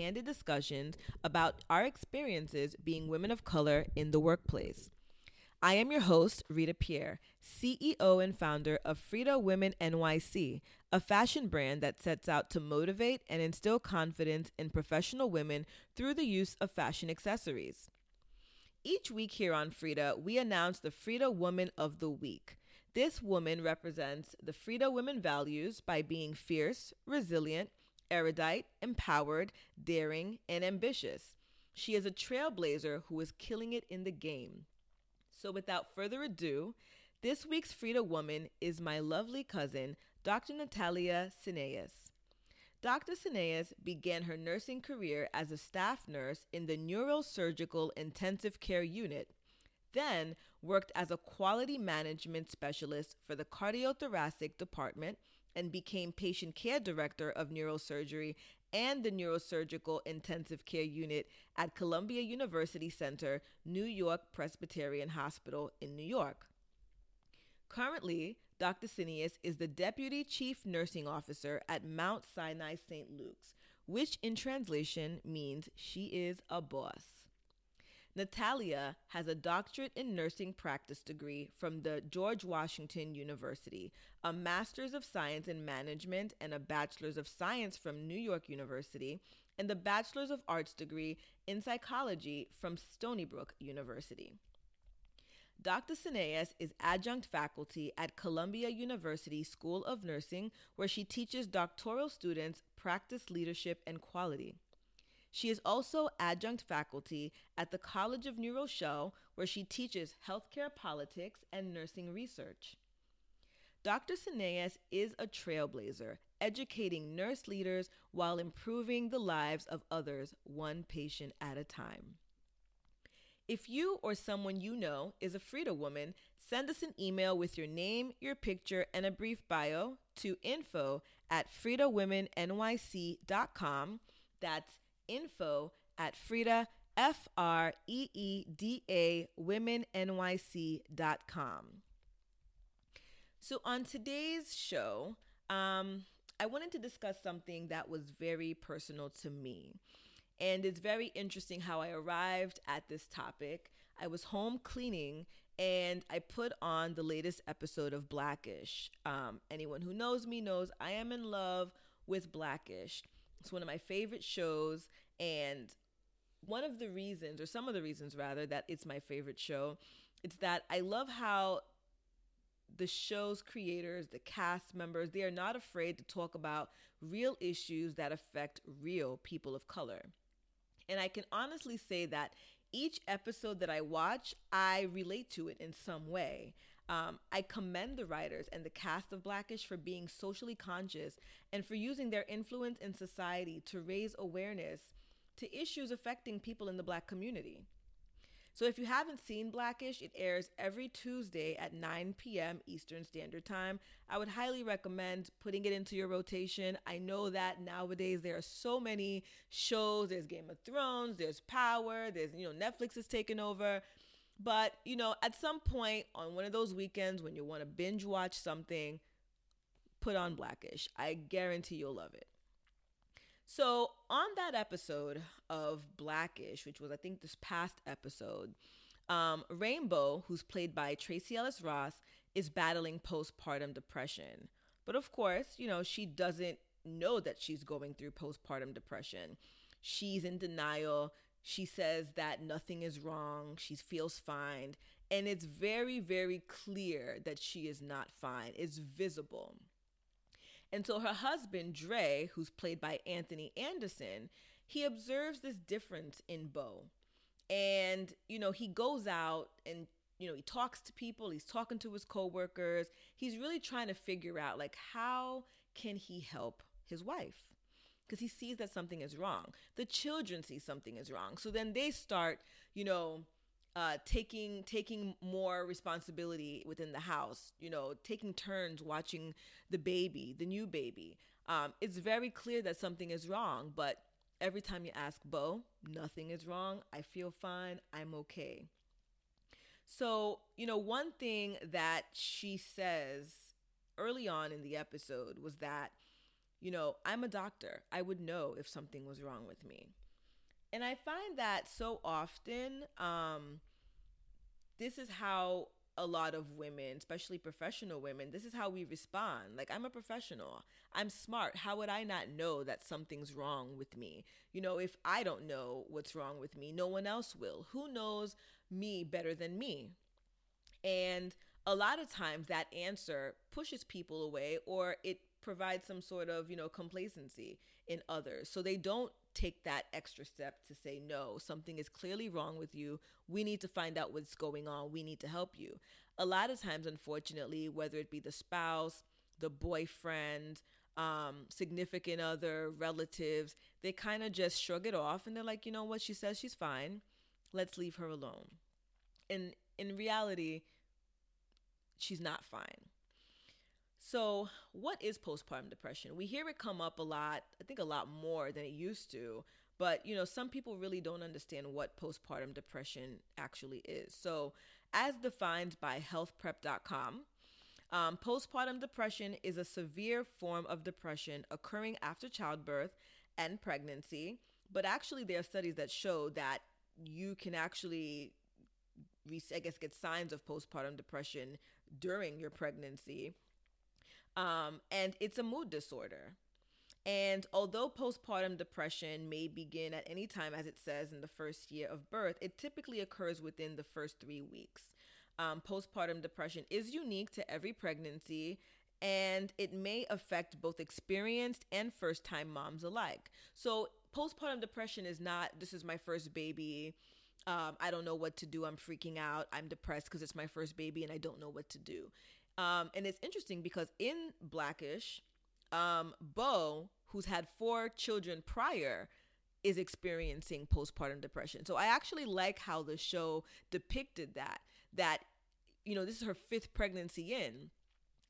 candid discussions about our experiences being women of color in the workplace. I am your host, Rita Pierre, CEO and founder of FREEda Women NYC, a fashion brand that sets out to motivate and instill confidence in professional women through the use of fashion accessories. Each week here on FREEda, we announce the FREEda Woman of the Week. This woman represents the FREEda women values by being fierce, resilient, erudite, empowered, daring, and ambitious. She is a trailblazer who is killing it in the game. So, without further ado, this week's FREEda woman is my lovely cousin, Dr. Natalia Cineas. Dr. Cineas began her nursing career as a staff nurse in the neurosurgical intensive care unit then worked as a quality management specialist for the cardiothoracic department and became patient care director of neurosurgery and the neurosurgical intensive care unit at Columbia University Center, New York Presbyterian Hospital in New York. Currently, Dr. Cineas is the Deputy Chief Nursing Officer at Mount Sinai St. Luke's, which in translation means she is a boss. Natalia has a doctorate in nursing practice degree from the George Washington University, a master's of science in management and a bachelor's of science from New York University, and the bachelor's of arts degree in psychology from Stony Brook University. Dr. Cineas is adjunct faculty at Columbia University School of Nursing, where she teaches doctoral students practice leadership and quality. She is also adjunct faculty at the College of New Rochelle, where she teaches healthcare politics and nursing research. Dr. Cineas is a trailblazer, educating nurse leaders while improving the lives of others one patient at a time. If you or someone you know is a FREEda woman, send us an email with your name, your picture, and a brief bio to info at freedawomennyc.com. That's info at FREEda, F R E E D A, womennyc.com. So, on today's show, um, I wanted to discuss something that was very personal to me. And it's very interesting how I arrived at this topic. I was home cleaning and I put on the latest episode of Blackish. Um, anyone who knows me knows I am in love with Blackish. It's one of my favorite shows. And one of the reasons, or some of the reasons rather, that it's my favorite show, it's that I love how the show's creators, the cast members, they are not afraid to talk about real issues that affect real people of color. And I can honestly say that each episode that I watch, I relate to it in some way. Um, I commend the writers and the cast of Blackish for being socially conscious and for using their influence in society to raise awareness to issues affecting people in the black community. So if you haven't seen Blackish, it airs every Tuesday at 9 p.m. Eastern Standard Time. I would highly recommend putting it into your rotation. I know that nowadays there are so many shows. There's Game of Thrones, there's Power, there's, you know, Netflix is taking over. But, you know, at some point on one of those weekends when you want to binge watch something, put on Blackish. I guarantee you'll love it. So, on that episode of Blackish, which was, I think, this past episode, um, Rainbow, who's played by Tracee Ellis Ross, is battling postpartum depression. But of course, you know, she doesn't know that she's going through postpartum depression. She's in denial. She says that nothing is wrong. She feels fine. And it's very, very clear that she is not fine. It's visible. And so her husband, Dre, who's played by Anthony Anderson, he observes this difference in Bow. And, you know, he goes out and, you know, he talks to people, he's talking to his coworkers. He's really trying to figure out, like, how can he help his wife? Because he sees that something is wrong. The children see something is wrong. So then they start, you know, uh, taking taking more responsibility within the house. You know, taking turns watching the baby, the new baby. Um, it's very clear that something is wrong, but every time you ask Bow, nothing is wrong. I feel fine. I'm okay. So, you know, one thing that she says early on in the episode was that You know, I'm a doctor. I would know if something was wrong with me. And I find that so often, um, this is how a lot of women, especially professional women, this is how we respond. Like, I'm a professional, I'm smart. How would I not know that something's wrong with me? You know, if I don't know what's wrong with me, no one else will. Who knows me better than me? And a lot of times that answer pushes people away or it provides some sort of, you know, complacency in others. So they don't take that extra step to say, no, something is clearly wrong with you. We need to find out what's going on. We need to help you. A lot of times, unfortunately, whether it be the spouse, the boyfriend, um, significant other, relatives, they kind of just shrug it off and they're like, you know what? She says she's fine. Let's leave her alone. And in reality, she's not fine. So, what is postpartum depression? We hear it come up a lot, I think a lot more than it used to, but you know, some people really don't understand what postpartum depression actually is. So, as defined by healthprep.com, um, postpartum depression is a severe form of depression occurring after childbirth and pregnancy. But actually, there are studies that show that you can actually, I guess, get signs of postpartum depression during your pregnancy um, and it's a mood disorder. And although postpartum depression may begin at any time, as it says in the first year of birth, it typically occurs within the first three weeks. Um, postpartum depression is unique to every pregnancy and it may affect both experienced and first time moms alike. So, postpartum depression is not, this is my first baby. Um, I don't know what to do. I'm freaking out. I'm depressed because it's my first baby and I don't know what to do. Um, and it's interesting because in Blackish, um, Bow, who's had four children prior, is experiencing postpartum depression. So I actually like how the show depicted that. That, you know, this is her fifth pregnancy in.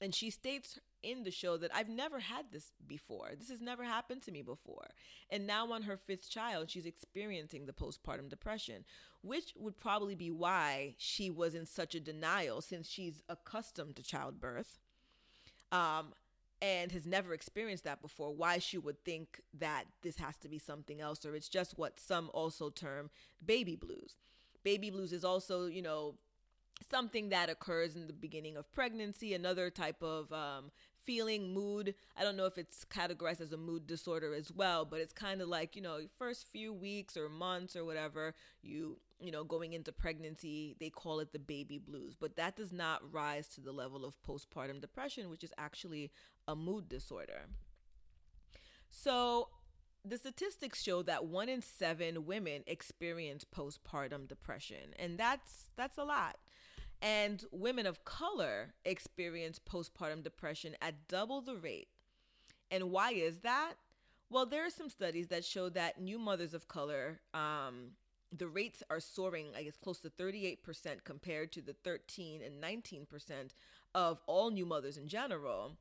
And she states in the show that I've never had this before. This has never happened to me before. And now, on her fifth child, she's experiencing the postpartum depression, which would probably be why she was in such a denial since she's accustomed to childbirth um, and has never experienced that before. Why she would think that this has to be something else, or it's just what some also term baby blues. Baby blues is also, you know, something that occurs in the beginning of pregnancy, another type of um, feeling, mood. I don't know if it's categorized as a mood disorder as well, but it's kind of like, you know, first few weeks or months or whatever, you, you know, going into pregnancy, they call it the baby blues. But that does not rise to the level of postpartum depression, which is actually a mood disorder. So, the statistics show that one in seven women experience postpartum depression, and that's that's a lot. And women of color experience postpartum depression at double the rate. And why is that? Well, there are some studies that show that new mothers of color, um, the rates are soaring, I guess, close to 38% compared to the 13 and 19% of all new mothers in general.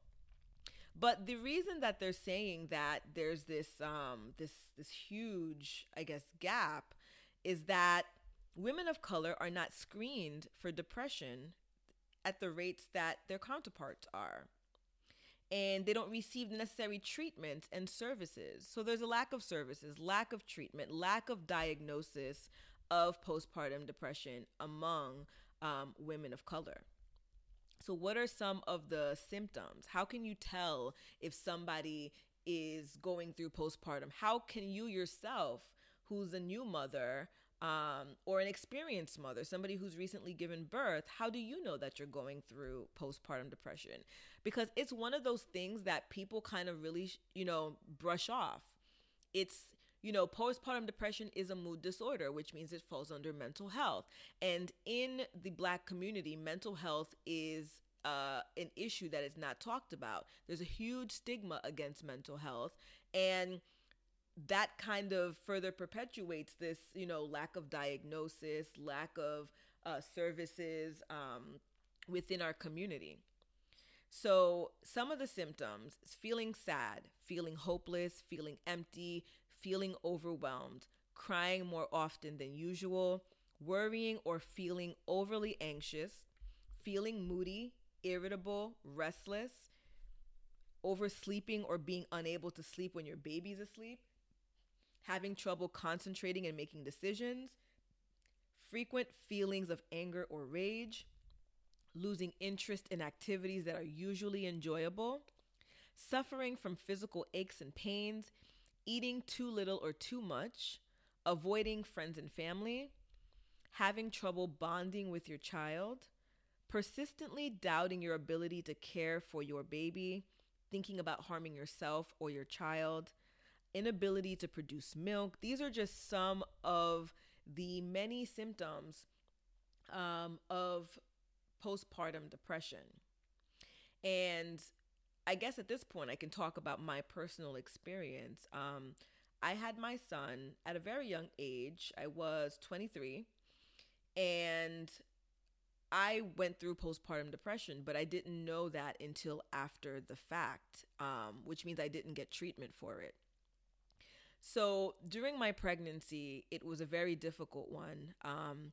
But the reason that they're saying that there's this um, this this huge, I guess, gap is that women of color are not screened for depression at the rates that their counterparts are. And they don't receive the necessary treatment and services. So there's a lack of services, lack of treatment, lack of diagnosis of postpartum depression among um, women of color. So, what are some of the symptoms? How can you tell if somebody is going through postpartum? How can you yourself, who's a new mother, um, or an experienced mother, somebody who's recently given birth, how do you know that you're going through postpartum depression? Because it's one of those things that people kind of really, you know, brush off. It's, you know, postpartum depression is a mood disorder, which means it falls under mental health. And in the black community, mental health is uh, an issue that is not talked about. There's a huge stigma against mental health. And that kind of further perpetuates this, you know, lack of diagnosis, lack of uh, services um, within our community. So, some of the symptoms feeling sad, feeling hopeless, feeling empty, feeling overwhelmed, crying more often than usual, worrying or feeling overly anxious, feeling moody, irritable, restless, oversleeping or being unable to sleep when your baby's asleep, having trouble concentrating and making decisions, frequent feelings of anger or rage, losing interest in activities that are usually enjoyable, suffering from physical aches and pains, eating too little or too much, avoiding friends and family, having trouble bonding with your child, persistently doubting your ability to care for your baby, thinking about harming yourself or your child, inability to produce milk. These are just some of the many symptoms um, of postpartum depression. And I guess at this point, I can talk about my personal experience. Um, I had my son at a very young age. I was 23, and I went through postpartum depression, but I didn't know that until after the fact, um, which means I didn't get treatment for it. So during my pregnancy, it was a very difficult one. Um,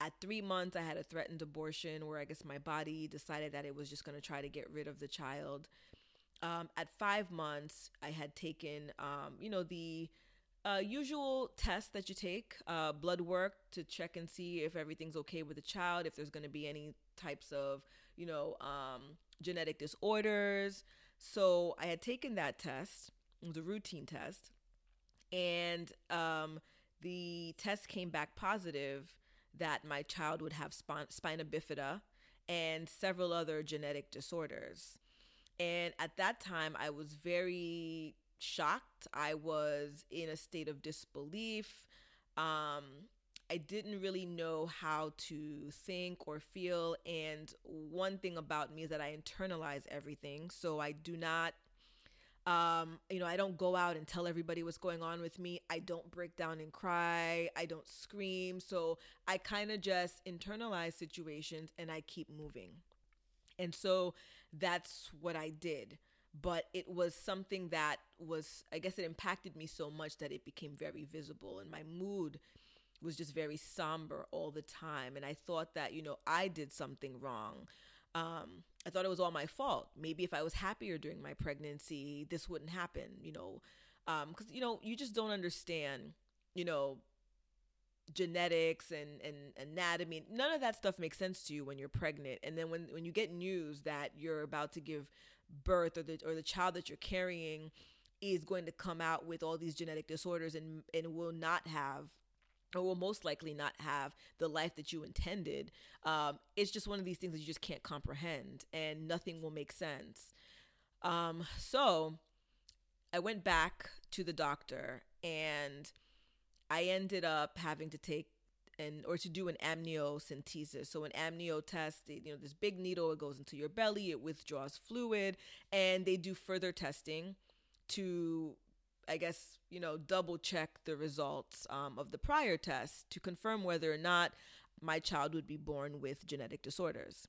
at three months, I had a threatened abortion where I guess my body decided that it was just going to try to get rid of the child. Um, at five months, I had taken, um, you know, the uh, usual tests that you take, uh, blood work to check and see if everything's okay with the child, if there's going to be any types of, you know, um, genetic disorders. So I had taken that test. It was a routine test, and um, the test came back positive that my child would have spina, spina bifida and several other genetic disorders. And at that time, I was very shocked. I was in a state of disbelief. Um, I didn't really know how to think or feel. And one thing about me is that I internalize everything. So I do not um, you know, I don't go out and tell everybody what's going on with me. I don't break down and cry. I don't scream. So I kind of just internalize situations and I keep moving. And so that's what I did. But it was something that was, I guess it impacted me so much that it became very visible. And my mood was just very somber all the time. And I thought that, you know, I did something wrong. Um, I thought it was all my fault. Maybe if I was happier during my pregnancy, this wouldn't happen, you know, because, um, you know, you just don't understand, you know, genetics and, and anatomy. None of that stuff makes sense to you when you're pregnant. And then when, when you get news that you're about to give birth or the, or the child that you're carrying is going to come out with all these genetic disorders and, and will not have or will most likely not have the life that you intended. Um, it's just one of these things that you just can't comprehend and nothing will make sense. Um, so I went back to the doctor and I ended up having to take and or to do an amniocentesis. So an amnio test, you know, this big needle it goes into your belly, it withdraws fluid, and they do further testing to I guess, you know, double check the results um, of the prior test to confirm whether or not my child would be born with genetic disorders.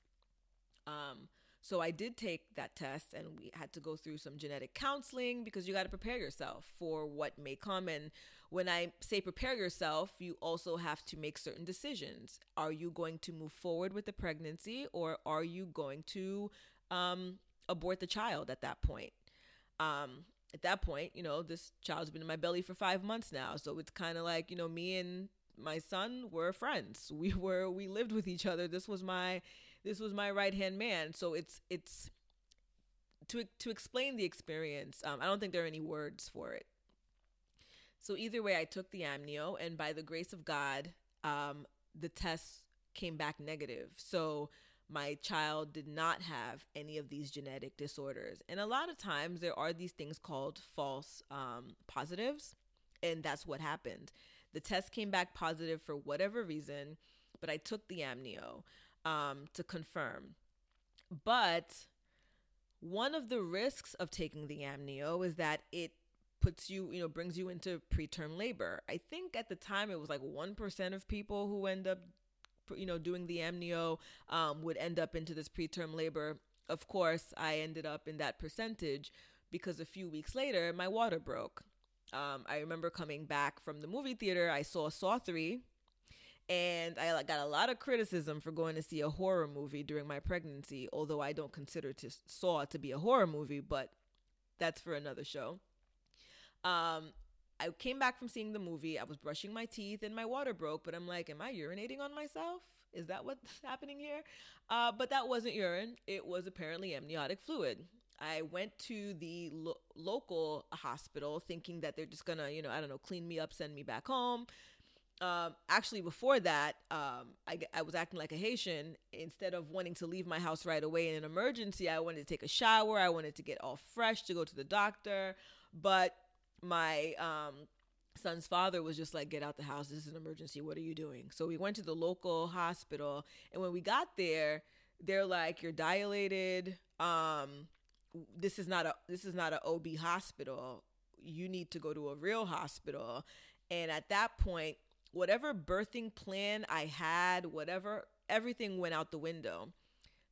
Um, so I did take that test and we had to go through some genetic counseling because you got to prepare yourself for what may come. And when I say prepare yourself, you also have to make certain decisions. Are you going to move forward with the pregnancy or are you going to um, abort the child at that point? Um, at that point, you know, this child's been in my belly for five months now. So it's kind of like, you know, me and my son were friends. We were, we lived with each other. This was my, this was my right hand man. So it's, it's, to, to explain the experience, um, I don't think there are any words for it. So either way, I took the amnio, and by the grace of God, um, the test came back negative. So my child did not have any of these genetic disorders. And a lot of times there are these things called false um, positives, and that's what happened. The test came back positive for whatever reason, but I took the amnio um, to confirm. But one of the risks of taking the amnio is that it puts you, you know, brings you into preterm labor. I think at the time it was like 1% of people who end up you know, doing the amnio um, would end up into this preterm labor. Of course, I ended up in that percentage because a few weeks later, my water broke. Um, I remember coming back from the movie theater, I saw Saw 3, and I got a lot of criticism for going to see a horror movie during my pregnancy, although I don't consider to Saw to be a horror movie, but that's for another show. Um, I came back from seeing the movie. I was brushing my teeth and my water broke, but I'm like, am I urinating on myself? Is that what's happening here? Uh, but that wasn't urine. It was apparently amniotic fluid. I went to the lo- local hospital thinking that they're just gonna, you know, I don't know, clean me up, send me back home. Um, actually, before that, um, I, I was acting like a Haitian. Instead of wanting to leave my house right away in an emergency, I wanted to take a shower. I wanted to get all fresh to go to the doctor. But my um, son's father was just like, Get out the house. This is an emergency. What are you doing? So we went to the local hospital. And when we got there, they're like, You're dilated. Um, this is not a this is not an OB hospital. You need to go to a real hospital. And at that point, whatever birthing plan I had, whatever everything went out the window.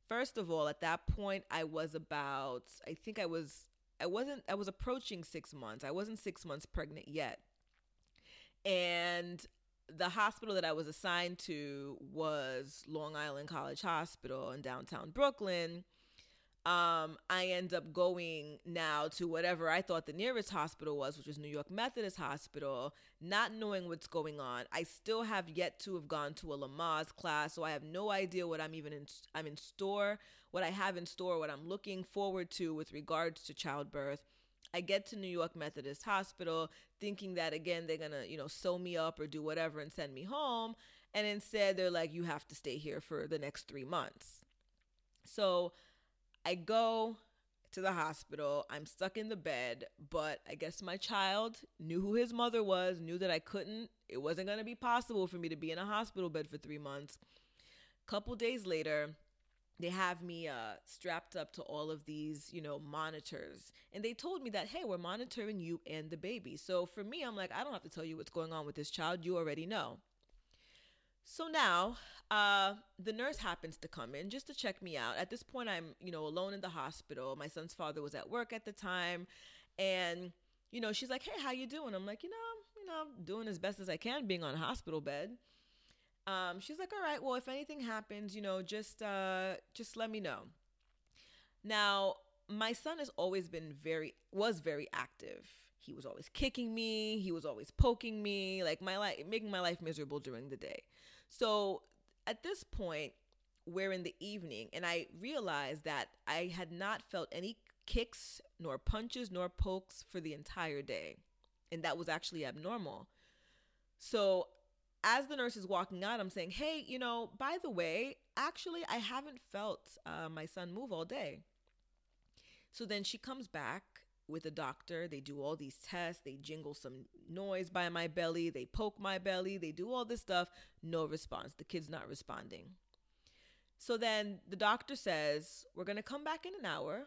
First of all, at that point I was about I think I was I wasn't I was approaching 6 months. I wasn't 6 months pregnant yet. And the hospital that I was assigned to was Long Island College Hospital in downtown Brooklyn um, I end up going now to whatever I thought the nearest hospital was, which was New York Methodist Hospital, not knowing what's going on. I still have yet to have gone to a Lamaze class, so I have no idea what I'm even in. I'm in store, what I have in store, what I'm looking forward to with regards to childbirth. I get to New York Methodist Hospital thinking that again they're gonna, you know, sew me up or do whatever and send me home. And instead they're like, you have to stay here for the next three months. So I go to the hospital. I'm stuck in the bed, but I guess my child knew who his mother was, knew that I couldn't, it wasn't going to be possible for me to be in a hospital bed for three months. Couple days later, they have me uh, strapped up to all of these, you know, monitors. And they told me that, hey, we're monitoring you and the baby. So for me, I'm like, I don't have to tell you what's going on with this child. You already know. So now, uh, the nurse happens to come in just to check me out. At this point, I'm, you know, alone in the hospital. My son's father was at work at the time, and you know, she's like, "Hey, how you doing?" I'm like, "You know, you know, I'm doing as best as I can, being on a hospital bed." Um, she's like, "All right, well, if anything happens, you know, just uh, just let me know." Now, my son has always been very was very active. He was always kicking me. He was always poking me, like my life, making my life miserable during the day. So at this point, we're in the evening, and I realized that I had not felt any kicks, nor punches, nor pokes for the entire day. And that was actually abnormal. So as the nurse is walking out, I'm saying, hey, you know, by the way, actually, I haven't felt uh, my son move all day. So then she comes back with a doctor. They do all these tests. They jingle some noise by my belly. They poke my belly. They do all this stuff. No response. The kid's not responding. So then the doctor says, We're going to come back in an hour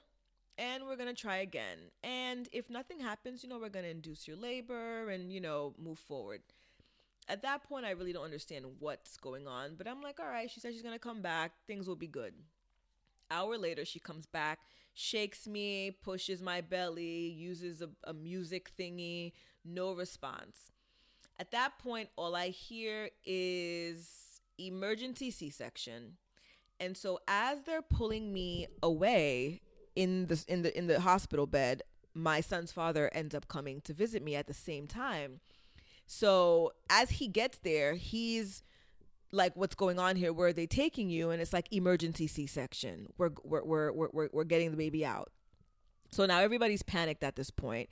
and we're going to try again. And if nothing happens, you know, we're going to induce your labor and, you know, move forward. At that point, I really don't understand what's going on, but I'm like, all right, she said she's going to come back. Things will be good. Hour later, she comes back shakes me, pushes my belly, uses a, a music thingy, no response. At that point, all I hear is emergency C section. And so as they're pulling me away in the in the in the hospital bed, my son's father ends up coming to visit me at the same time. So as he gets there, he's like what's going on here? Where are they taking you? And it's like emergency c-section. We're we're we're we're, we're getting the baby out. So now everybody's panicked at this point.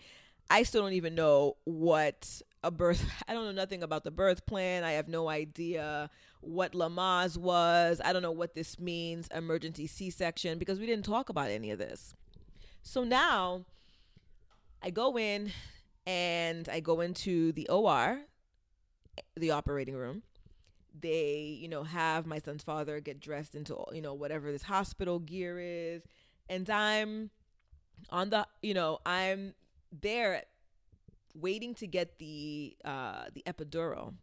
I still don't even know what a birth i don't know nothing about the birth plan. I have no idea what lamaze was. I don't know what this means emergency c-section because we didn't talk about any of this. So now i go in and i go into the or the operating room they you know have my son's father get dressed into you know whatever this hospital gear is. And i'm on the you know i'm there waiting to get the uh the epidural.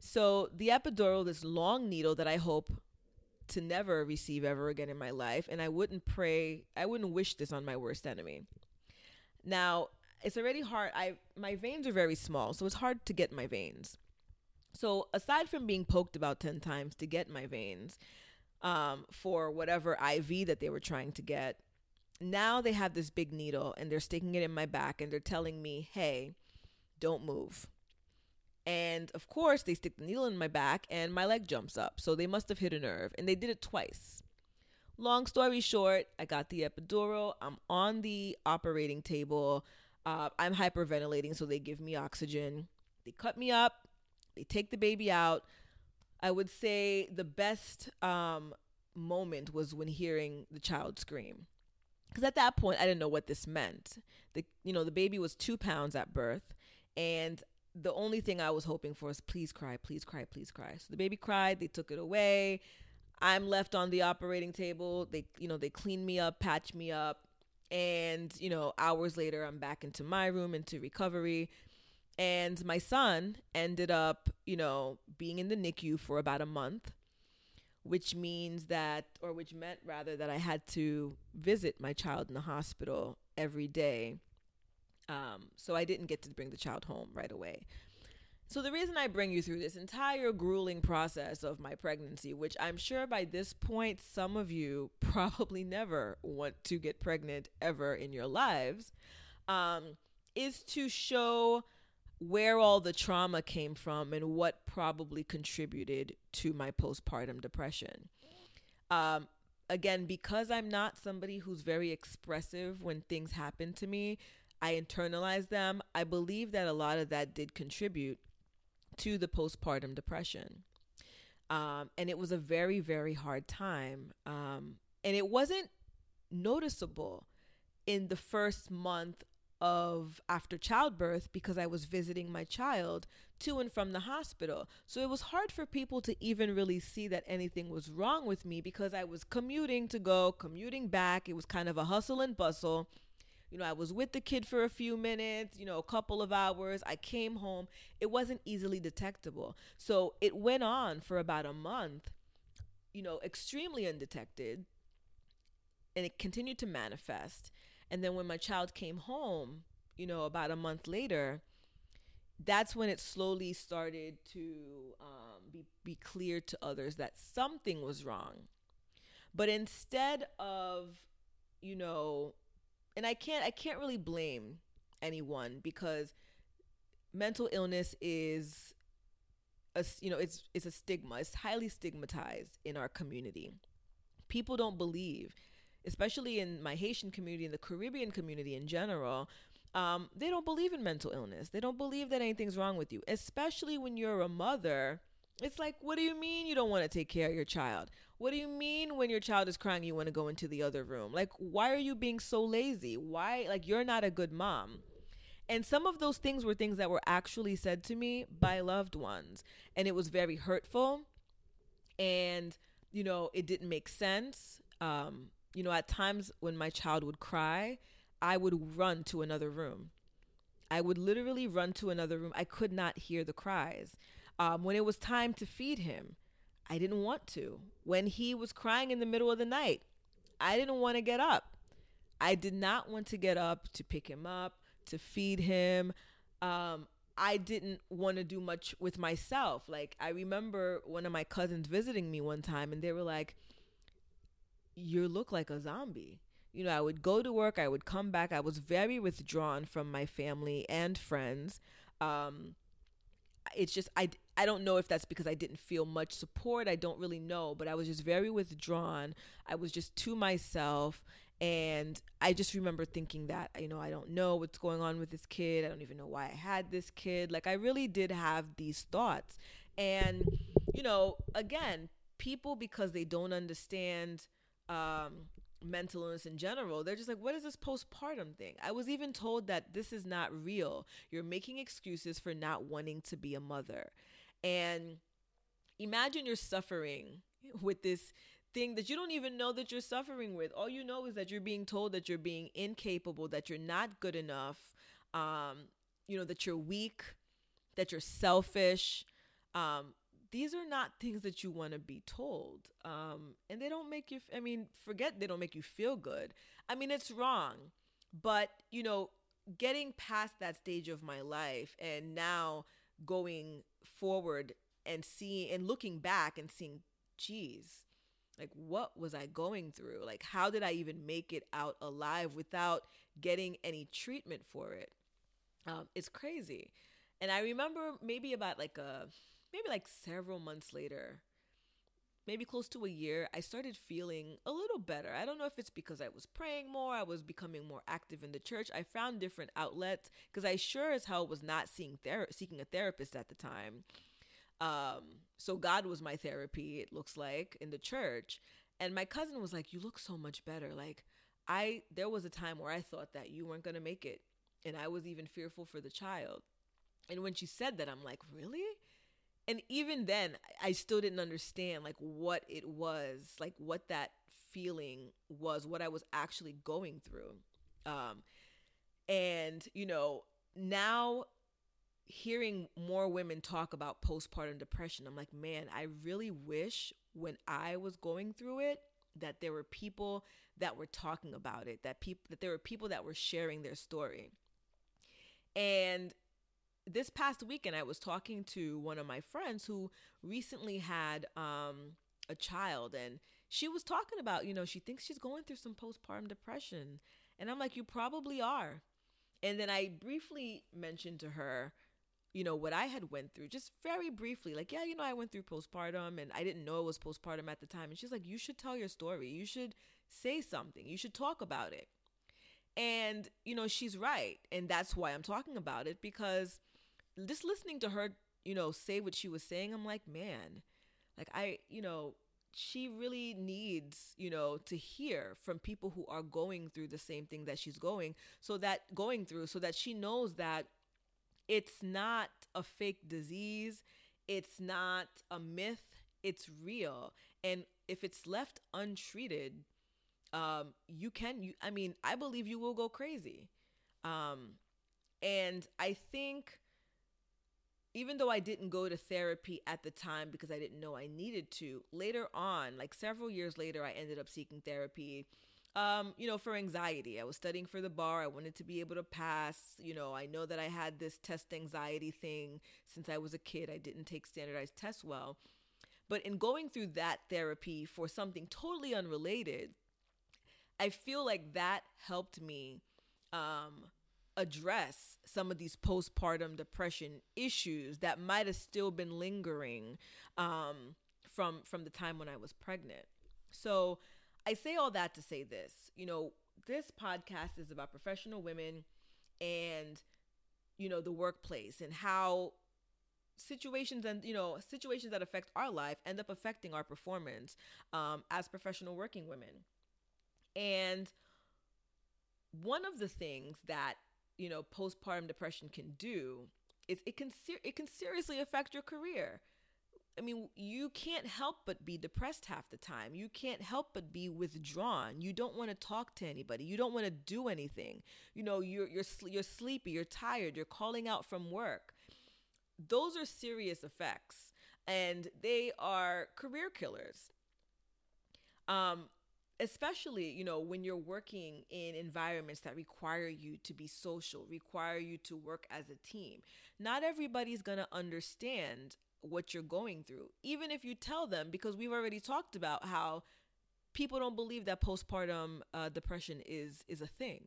So the epidural this long needle that i hope to never receive ever again in my life and i wouldn't pray i wouldn't wish this on my worst enemy. Now it's already hard i my veins are very small so it's hard to get my veins so aside from being poked about 10 times to get my veins um, for whatever IV that they were trying to get, now they have this big needle and they're sticking it in my back and they're telling me, hey, don't move. And of course, they stick the needle in my back and my leg jumps up. So they must have hit a nerve. And they did it twice. Long story short, I got the epidural. I'm on the operating table. Uh, I'm hyperventilating, so they give me oxygen. They cut me up. They take the baby out. I would say the best um, moment was when hearing the child scream because at that point I didn't know what this meant. The you know the baby was two pounds at birth, and the only thing I was hoping for is please cry, please cry, please cry. So the baby cried. They took it away. I'm left on the operating table. They you know they clean me up, patch me up, and you know hours later I'm back into my room into recovery. And my son ended up, you know, being in the NICU for about a month which means that, or which meant rather, that I had to visit my child in the hospital every day. Um, so I didn't get to bring the child home right away. So, the reason I bring you through this entire grueling process of my pregnancy, which I'm sure by this point some of you probably never want to get pregnant ever in your lives, um, is to show where all the trauma came from and what probably contributed to my postpartum depression. Um, again, because I'm not somebody who's very expressive when things happen to me, I internalize them. I believe that a lot of that did contribute to the postpartum depression. Um, and it was a very, very hard time. Um, and it wasn't noticeable in the first month of after childbirth because I was visiting my child to and from the hospital. So it was hard for people to even really see that anything was wrong with me because I was commuting to go, commuting back. It was kind of a hustle and bustle. You know, I was with the kid for a few minutes, you know, a couple of hours. I came home. It wasn't easily detectable. So it went on for about a month, you know, extremely undetected. And it continued to manifest. And then when my child came home, you know, about a month later, that's when it slowly started to um, be, be clear to others that something was wrong. But instead of, you know, and I can't I can't really blame anyone because mental illness is a you know it's it's a stigma. It's highly stigmatized in our community. People don't believe especially in my Haitian community and the Caribbean community in general, um, they don't believe in mental illness. They don't believe that anything's wrong with you, especially when you're a mother. It's like, what do you mean you don't want to take care of your child? What do you mean when your child is crying, you want to go into the other room? Like, why are you being so lazy? Why, like, you're not a good mom. And some of those things were things that were actually said to me by loved ones. And it was very hurtful. And, you know, it didn't make sense. Um, you know, at times when my child would cry, I would run to another room. I would literally run to another room. I could not hear the cries. Um, when it was time to feed him, I didn't want to. When he was crying in the middle of the night, I didn't want to get up. I did not want to get up to pick him up, to feed him. Um, I didn't want to do much with myself. Like, I remember one of my cousins visiting me one time, and they were like, you look like a zombie. You know, I would go to work, I would come back. I was very withdrawn from my family and friends. Um, it's just I I don't know if that's because I didn't feel much support. I don't really know, but I was just very withdrawn. I was just to myself and I just remember thinking that, you know, I don't know what's going on with this kid. I don't even know why I had this kid. Like I really did have these thoughts. And you know, again, people because they don't understand um, mental illness in general, they're just like, what is this postpartum thing? I was even told that this is not real. You're making excuses for not wanting to be a mother. And imagine you're suffering with this thing that you don't even know that you're suffering with. All you know is that you're being told that you're being incapable, that you're not good enough, um, you know, that you're weak, that you're selfish, um, these are not things that you want to be told. Um, and they don't make you, I mean, forget they don't make you feel good. I mean, it's wrong. But, you know, getting past that stage of my life and now going forward and seeing and looking back and seeing, geez, Like, what was I going through? Like, how did I even make it out alive without getting any treatment for it? Um, it's crazy. And I remember maybe about like a, maybe like several months later, maybe close to a year, I started feeling a little better. I don't know if it's because I was praying more, I was becoming more active in the church. I found different outlets because I sure as hell was not seeing ther- seeking a therapist at the time. Um, so God was my therapy, it looks like, in the church. And my cousin was like, You look so much better. Like, I, there was a time where I thought that you weren't going to make it. And I was even fearful for the child. And when she said that, I'm like, Really? And even then, I still didn't understand like what it was, like what that feeling was, what I was actually going through. Um, and, you know, now hearing more women talk about postpartum depression, I'm like, man, I really wish when I was going through it that there were people that were talking about it, that people that there were people that were sharing their story. And this past weekend I was talking to one of my friends who recently had um, a child and she was talking about, you know, she thinks she's going through some postpartum depression. And I'm like, you probably are. And then I briefly mentioned to her you know what i had went through just very briefly like yeah you know i went through postpartum and i didn't know it was postpartum at the time. And she's like you should tell your story. You should say something. You should talk about it. And you know she's right. And that's why i'm talking about it because just listening to her you know say what she was saying i'm like man like i you know she really needs you know to hear from people who are going through the same thing that she's going so that going through so that she knows that it's not a fake disease, it's not a myth, it's real. And if it's left untreated, um, you can you I mean, I believe you will go crazy. Um, and I think even though I didn't go to therapy at the time because I didn't know I needed to, later on, like several years later, I ended up seeking therapy um, you know, for anxiety. I was studying for the bar. I wanted to be able to pass. You know, I know that I had this test anxiety thing since I was a kid. I didn't take standardized tests well. But in going through that therapy for something totally unrelated, I feel like that helped me um, address some of these postpartum depression issues that might have still been lingering um, from from the time when I was pregnant. So I say all that to say this. You know, this podcast is about professional women and you know the workplace and how situations and you know situations that affect our life end up affecting our performance um, as professional working women and one of the things that you know postpartum depression can do is it can ser- it can seriously affect your career I mean, you can't help but be depressed half the time. You can't help but be withdrawn. You don't want to talk to anybody. You don't want to do anything. You know, you're you're you're sleepy, you're tired, you're calling out from work. Those are serious effects and they are career killers. Um especially, you know, when you're working in environments that require you to be social, require you to work as a team. Not everybody's going to understand what you're going through, even if you tell them, because we've already talked about how people don't believe that postpartum uh, depression is is a thing.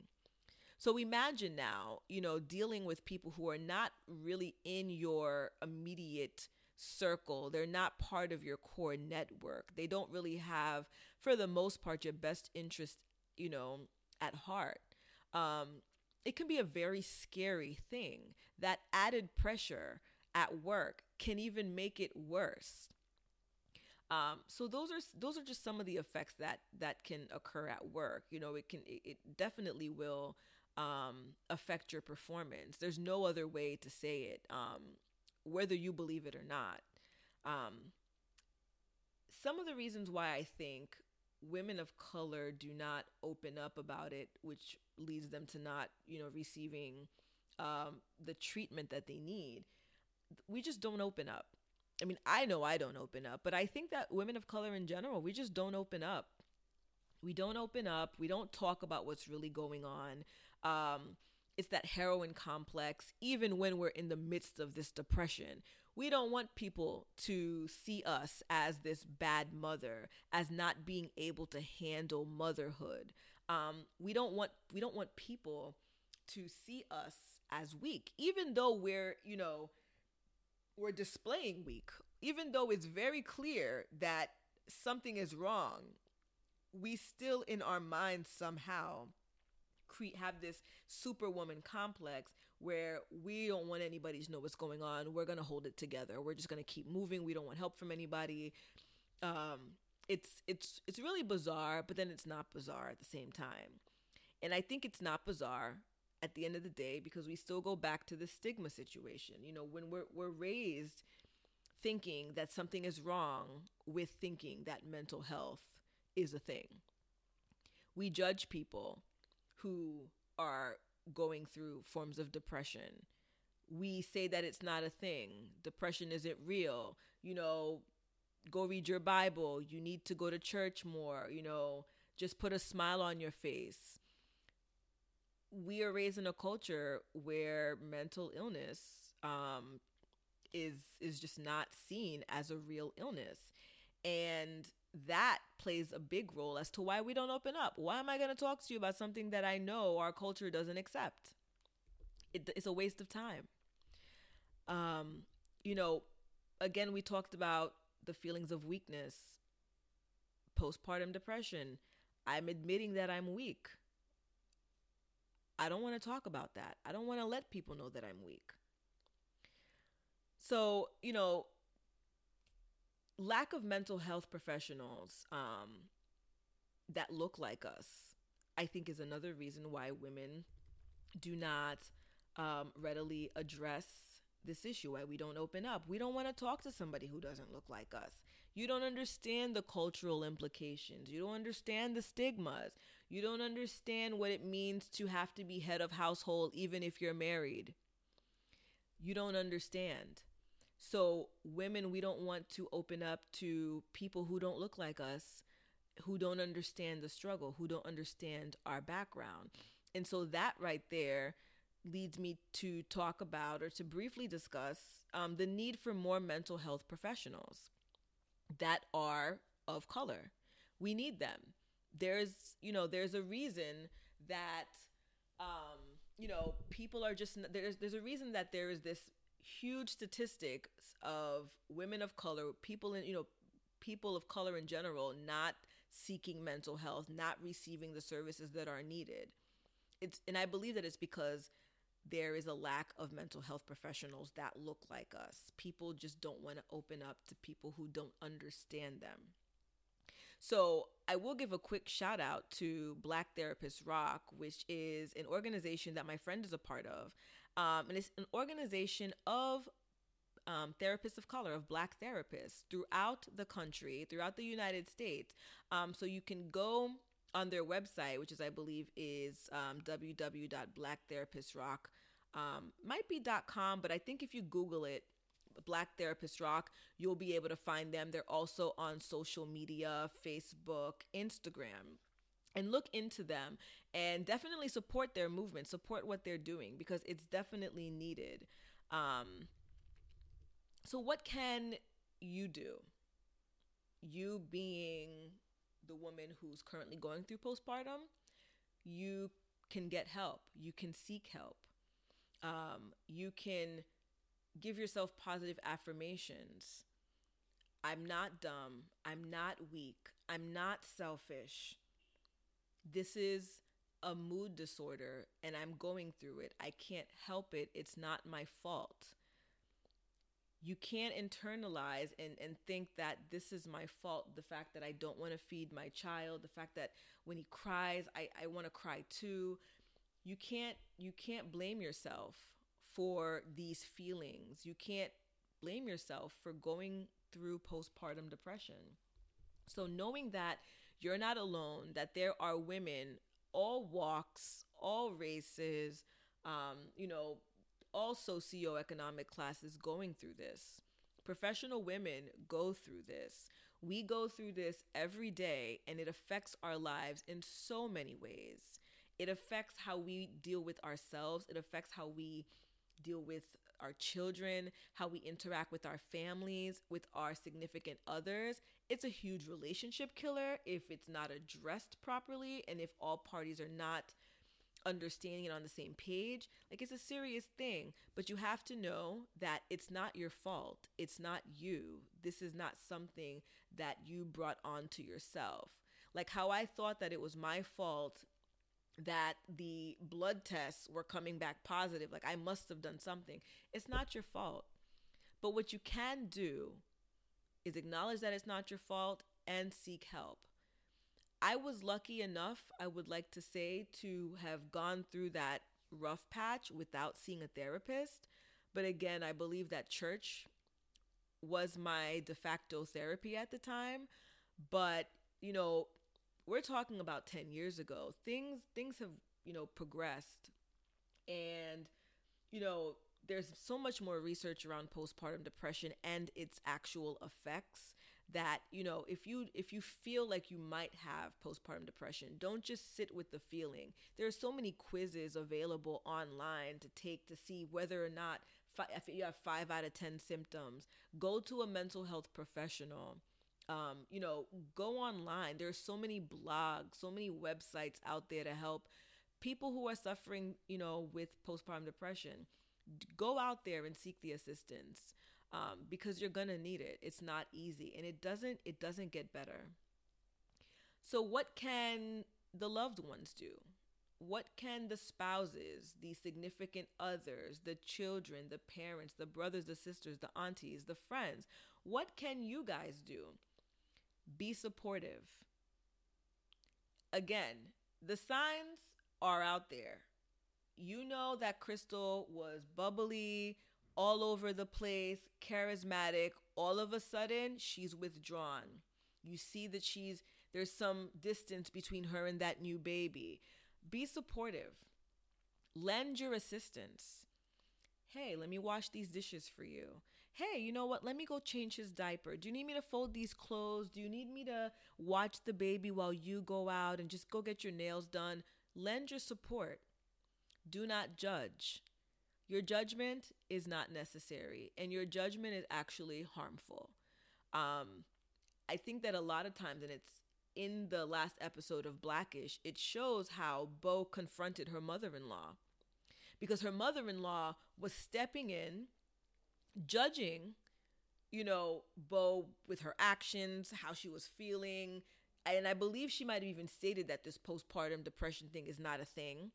So imagine now, you know, dealing with people who are not really in your immediate circle. They're not part of your core network. They don't really have, for the most part, your best interest, you know, at heart. Um, it can be a very scary thing. That added pressure at work can even make it worse. Um, so those are those are just some of the effects that that can occur at work. You know, it can it, it definitely will um, affect your performance. There's no other way to say it, um, whether you believe it or not. Um, some of the reasons why I think women of color do not open up about it, which leads them to not, you know, receiving um, the treatment that they need, we just don't open up. I mean, I know I don't open up, but I think that women of color in general, we just don't open up. We don't open up. We don't talk about what's really going on. Um, it's that heroine complex, even when we're in the midst of this depression. We don't want people to see us as this bad mother, as not being able to handle motherhood. Um, we don't want we don't want people to see us as weak, even though we're you know we're displaying weak, even though it's very clear that something is wrong. We still in our minds somehow create have this superwoman complex where we don't want anybody to know what's going on. We're gonna hold it together. We're just gonna keep moving. We don't want help from anybody. Um, it's it's it's really bizarre, but then it's not bizarre at the same time. And I think it's not bizarre at the end of the day because we still go back to the stigma situation. You know, when we're we're raised thinking that something is wrong with thinking that mental health is a thing. We judge people who are going through forms of depression. We say that it's not a thing. Depression isn't real. You know, go read your Bible. You need to go to church more. You know, just put a smile on your face. We are raised in a culture where mental illness um, is is just not seen as a real illness, and that plays a big role as to why we don't open up. Why am I going to talk to you about something that I know our culture doesn't accept? It, it's a waste of time. Um, you know, again, we talked about the feelings of weakness, postpartum depression. I'm admitting that I'm weak. I don't want to talk about that. I don't want to let people know that I'm weak. So, you know, lack of mental health professionals um, that look like us, I think, is another reason why women do not um, readily address this issue, why we don't open up. We don't want to talk to somebody who doesn't look like us. You don't understand the cultural implications. You don't understand the stigmas. You don't understand what it means to have to be head of household even if you're married. You don't understand. So, women, we don't want to open up to people who don't look like us, who don't understand the struggle, who don't understand our background. And so, that right there leads me to talk about or to briefly discuss um, the need for more mental health professionals that are of color. We need them. There's, you know, there's a reason that, um, you know, people are just there's there's a reason that there is this huge statistics of women of color, people in, you know, people of color in general not seeking mental health, not receiving the services that are needed. It's and I believe that it's because there is a lack of mental health professionals that look like us. People just don't want to open up to people who don't understand them. So, I will give a quick shout out to Black Therapists Rock, which is an organization that my friend is a part of. Um, and it's an organization of um, therapists of color, of black therapists throughout the country, throughout the United States. Um, so you can go on their website, which is, I believe, is um, www.blacktherapistrock. Um, might be .com, but I think if you Google it, Black Therapist Rock, you'll be able to find them. They're also on social media, Facebook, Instagram and look into them and definitely support their movement, support what they're doing because it's definitely needed. Um, so, what can you do? You being the woman who's currently going through postpartum, you can get help, you can seek help, um, you can give yourself positive affirmations. I'm not dumb. I'm not weak. I'm not selfish this is a mood disorder and I'm going through it. I can't help it. It's not my fault. You can't internalize and, and think that this is my fault. The fact that I don't want to feed my child, the fact that when he cries, I, I want to cry too. You can't you can't blame yourself for these feelings. You can't blame yourself for going through postpartum depression. So knowing that you're not alone, that there are women, all walks, all races, um, you know, all socioeconomic classes going through this. Professional women go through this. We go through this every day, and it affects our lives in so many ways. it affects how we deal with ourselves, it affects how we deal with our children, how we interact with our families, with our significant others. It's a huge relationship killer if it's not addressed properly and if all parties are not understanding it on the same page. Like it's a serious thing, but you have to know that it's not your fault. It's not you. This is not something that you brought onto yourself. Like how I thought that it was my fault that the blood tests were coming back positive. Like I must have done something. It's not your fault. But what you can do is acknowledge that it's not your fault and seek help. I was lucky enough, I would like to say, to have gone through that rough patch without seeing a therapist. But again, I believe that church was my de facto therapy at the time. But, you know, we're talking about 10 years ago. Things things have, you know, progressed. And, you know, there's so much more research around postpartum depression and its actual effects that you know if you if you feel like you might have postpartum depression don't just sit with the feeling there are so many quizzes available online to take to see whether or not if you have 5 out of 10 symptoms go to a mental health professional um, you know go online there's so many blogs so many websites out there to help people who are suffering you know with postpartum depression go out there and seek the assistance um, because you're gonna need it. It's not easy, and it doesn't it doesn't get better. So, what can the loved ones do? What can the spouses, the significant others, the children, the parents, the brothers, the sisters, the aunties, the friends, what can you guys do? Be supportive. Again, the signs are out there. You know that Crystal was bubbly, all over the place, charismatic. All of a sudden, she's withdrawn. You see that she's there's some distance between her and that new baby. Be supportive. Lend your assistance. Hey, let me wash these dishes for you. Hey, you know what? Let me go change his diaper. Do you need me to fold these clothes? Do you need me to watch the baby while you go out and just go get your nails done? Lend your support. Do not judge. Your judgment is not necessary, and your judgment is actually harmful. Um, I think that a lot of times, and it's in the last episode of Blackish, it shows how Bow confronted her mother in law because her mother in law was stepping in, judging, you know, Bow with her actions, how she was feeling. And I believe she might have even stated that this postpartum depression thing is not a thing.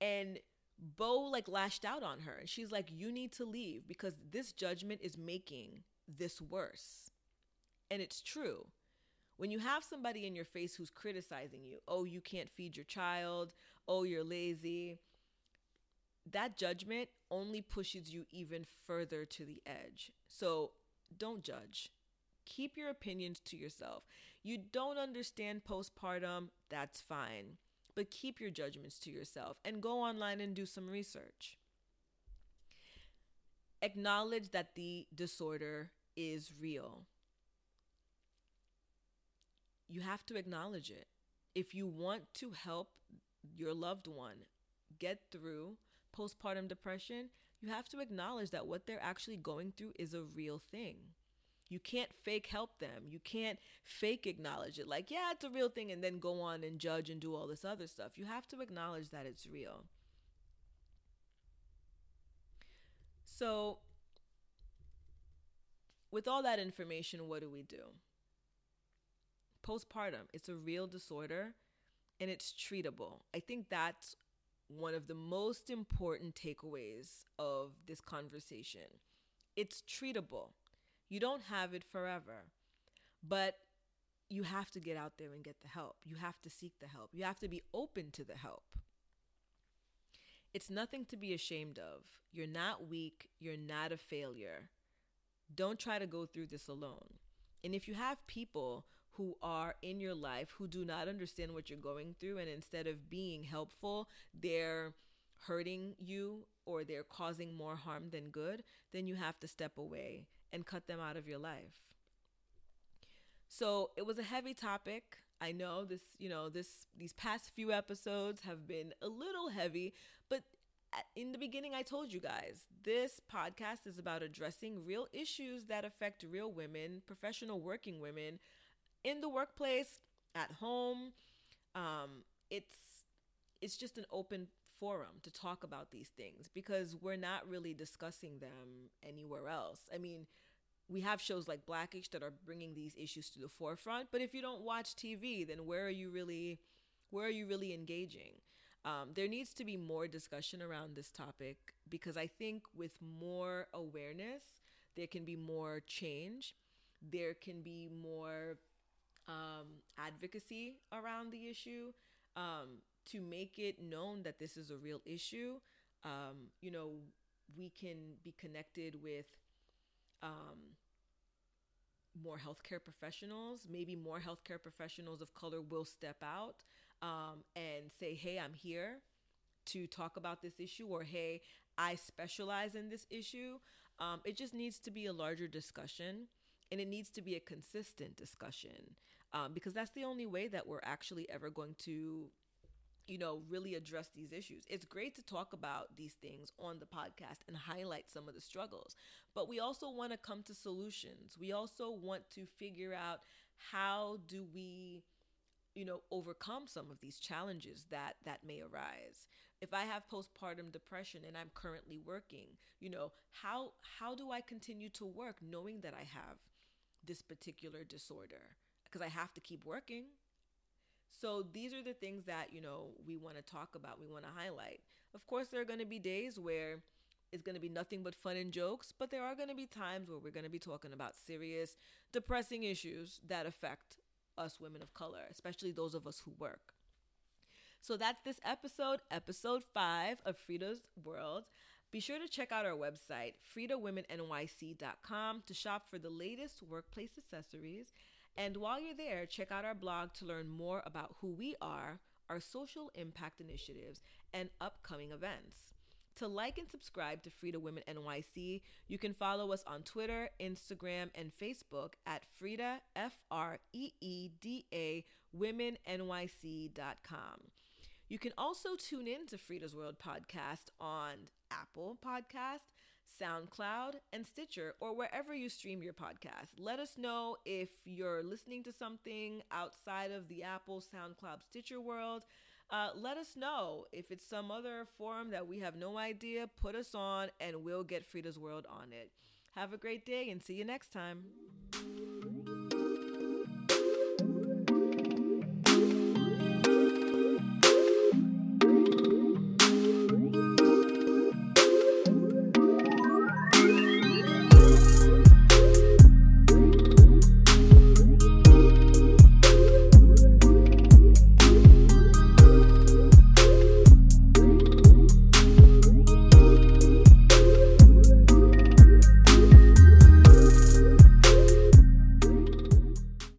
And Bow like lashed out on her and she's like, You need to leave because this judgment is making this worse. And it's true. When you have somebody in your face who's criticizing you, oh, you can't feed your child, oh, you're lazy, that judgment only pushes you even further to the edge. So don't judge. Keep your opinions to yourself. You don't understand postpartum, that's fine but keep your judgments to yourself and go online and do some research. Acknowledge that the disorder is real. You have to acknowledge it. If you want to help your loved one get through postpartum depression, you have to acknowledge that what they're actually going through is a real thing. You can't fake help them. You can't fake acknowledge it. Like, yeah, it's a real thing, and then go on and judge and do all this other stuff. You have to acknowledge that it's real. So, with all that information, what do we do? Postpartum, it's a real disorder and it's treatable. I think that's one of the most important takeaways of this conversation. It's treatable. You don't have it forever. But you have to get out there and get the help. You have to seek the help. You have to be open to the help. It's nothing to be ashamed of. You're not weak. You're not a failure. Don't try to go through this alone. And if you have people who are in your life who do not understand what you're going through, and instead of being helpful, they're hurting you or they're causing more harm than good, then you have to step away and cut them out of your life. So it was a heavy topic. I know this, you know, this these past few episodes have been a little heavy, but in the beginning I told you guys, this podcast is about addressing real issues that affect real women, professional working women in the workplace, at home. Um, it's it's just an open forum to talk about these things because we're not really discussing them anywhere else. I mean, we have shows like Blackish that are bringing these issues to the forefront, but if you don't watch TV, then where are you really where are you really engaging? Um, there needs to be more discussion around this topic because I think with more awareness, there can be more change. There can be more um, advocacy around the issue um, to make it known that this is a real issue. Um, you know, we can be connected with um, more healthcare professionals. Maybe more healthcare professionals of color will step out um, and say, hey, I'm here to talk about this issue, or hey, I specialize in this issue. Um, it just needs to be a larger discussion and it needs to be a consistent discussion um, because that's the only way that we're actually ever going to you know really address these issues. It's great to talk about these things on the podcast and highlight some of the struggles but we also want to come to solutions. We also want to figure out how do we you know overcome some of these challenges that that may arise. If i have postpartum depression and i'm currently working you know how how do i continue to work knowing that i have this particular disorder because i have to keep working so these are the things that you know we want to talk about we want to highlight of course there are going to be days where it's going to be nothing but fun and jokes but there are going to be times where we're going to be talking about serious depressing issues that affect us women of color, especially those of us who work. So that's this episode, episode five of FREEda's World. Be sure to check out our website, freedawomennyc.com, to shop for the latest workplace accessories. And while you're there, check out our blog to learn more about who we are, our social impact initiatives, and upcoming events. To like and subscribe to FREEda Women NYC, you can follow us on Twitter, Instagram, and Facebook at FREEda, F R E E D A, womennyc.com. You can also tune in to FREEda's World podcast on Apple Podcast, SoundCloud, and Stitcher, or wherever you stream your podcast. Let us know if you're listening to something outside of the Apple, SoundCloud, Stitcher world. Uh, let us know if it's some other forum that we have no idea. Put us on, and we'll get FREEda's World on it. Have a great day, and see you next time.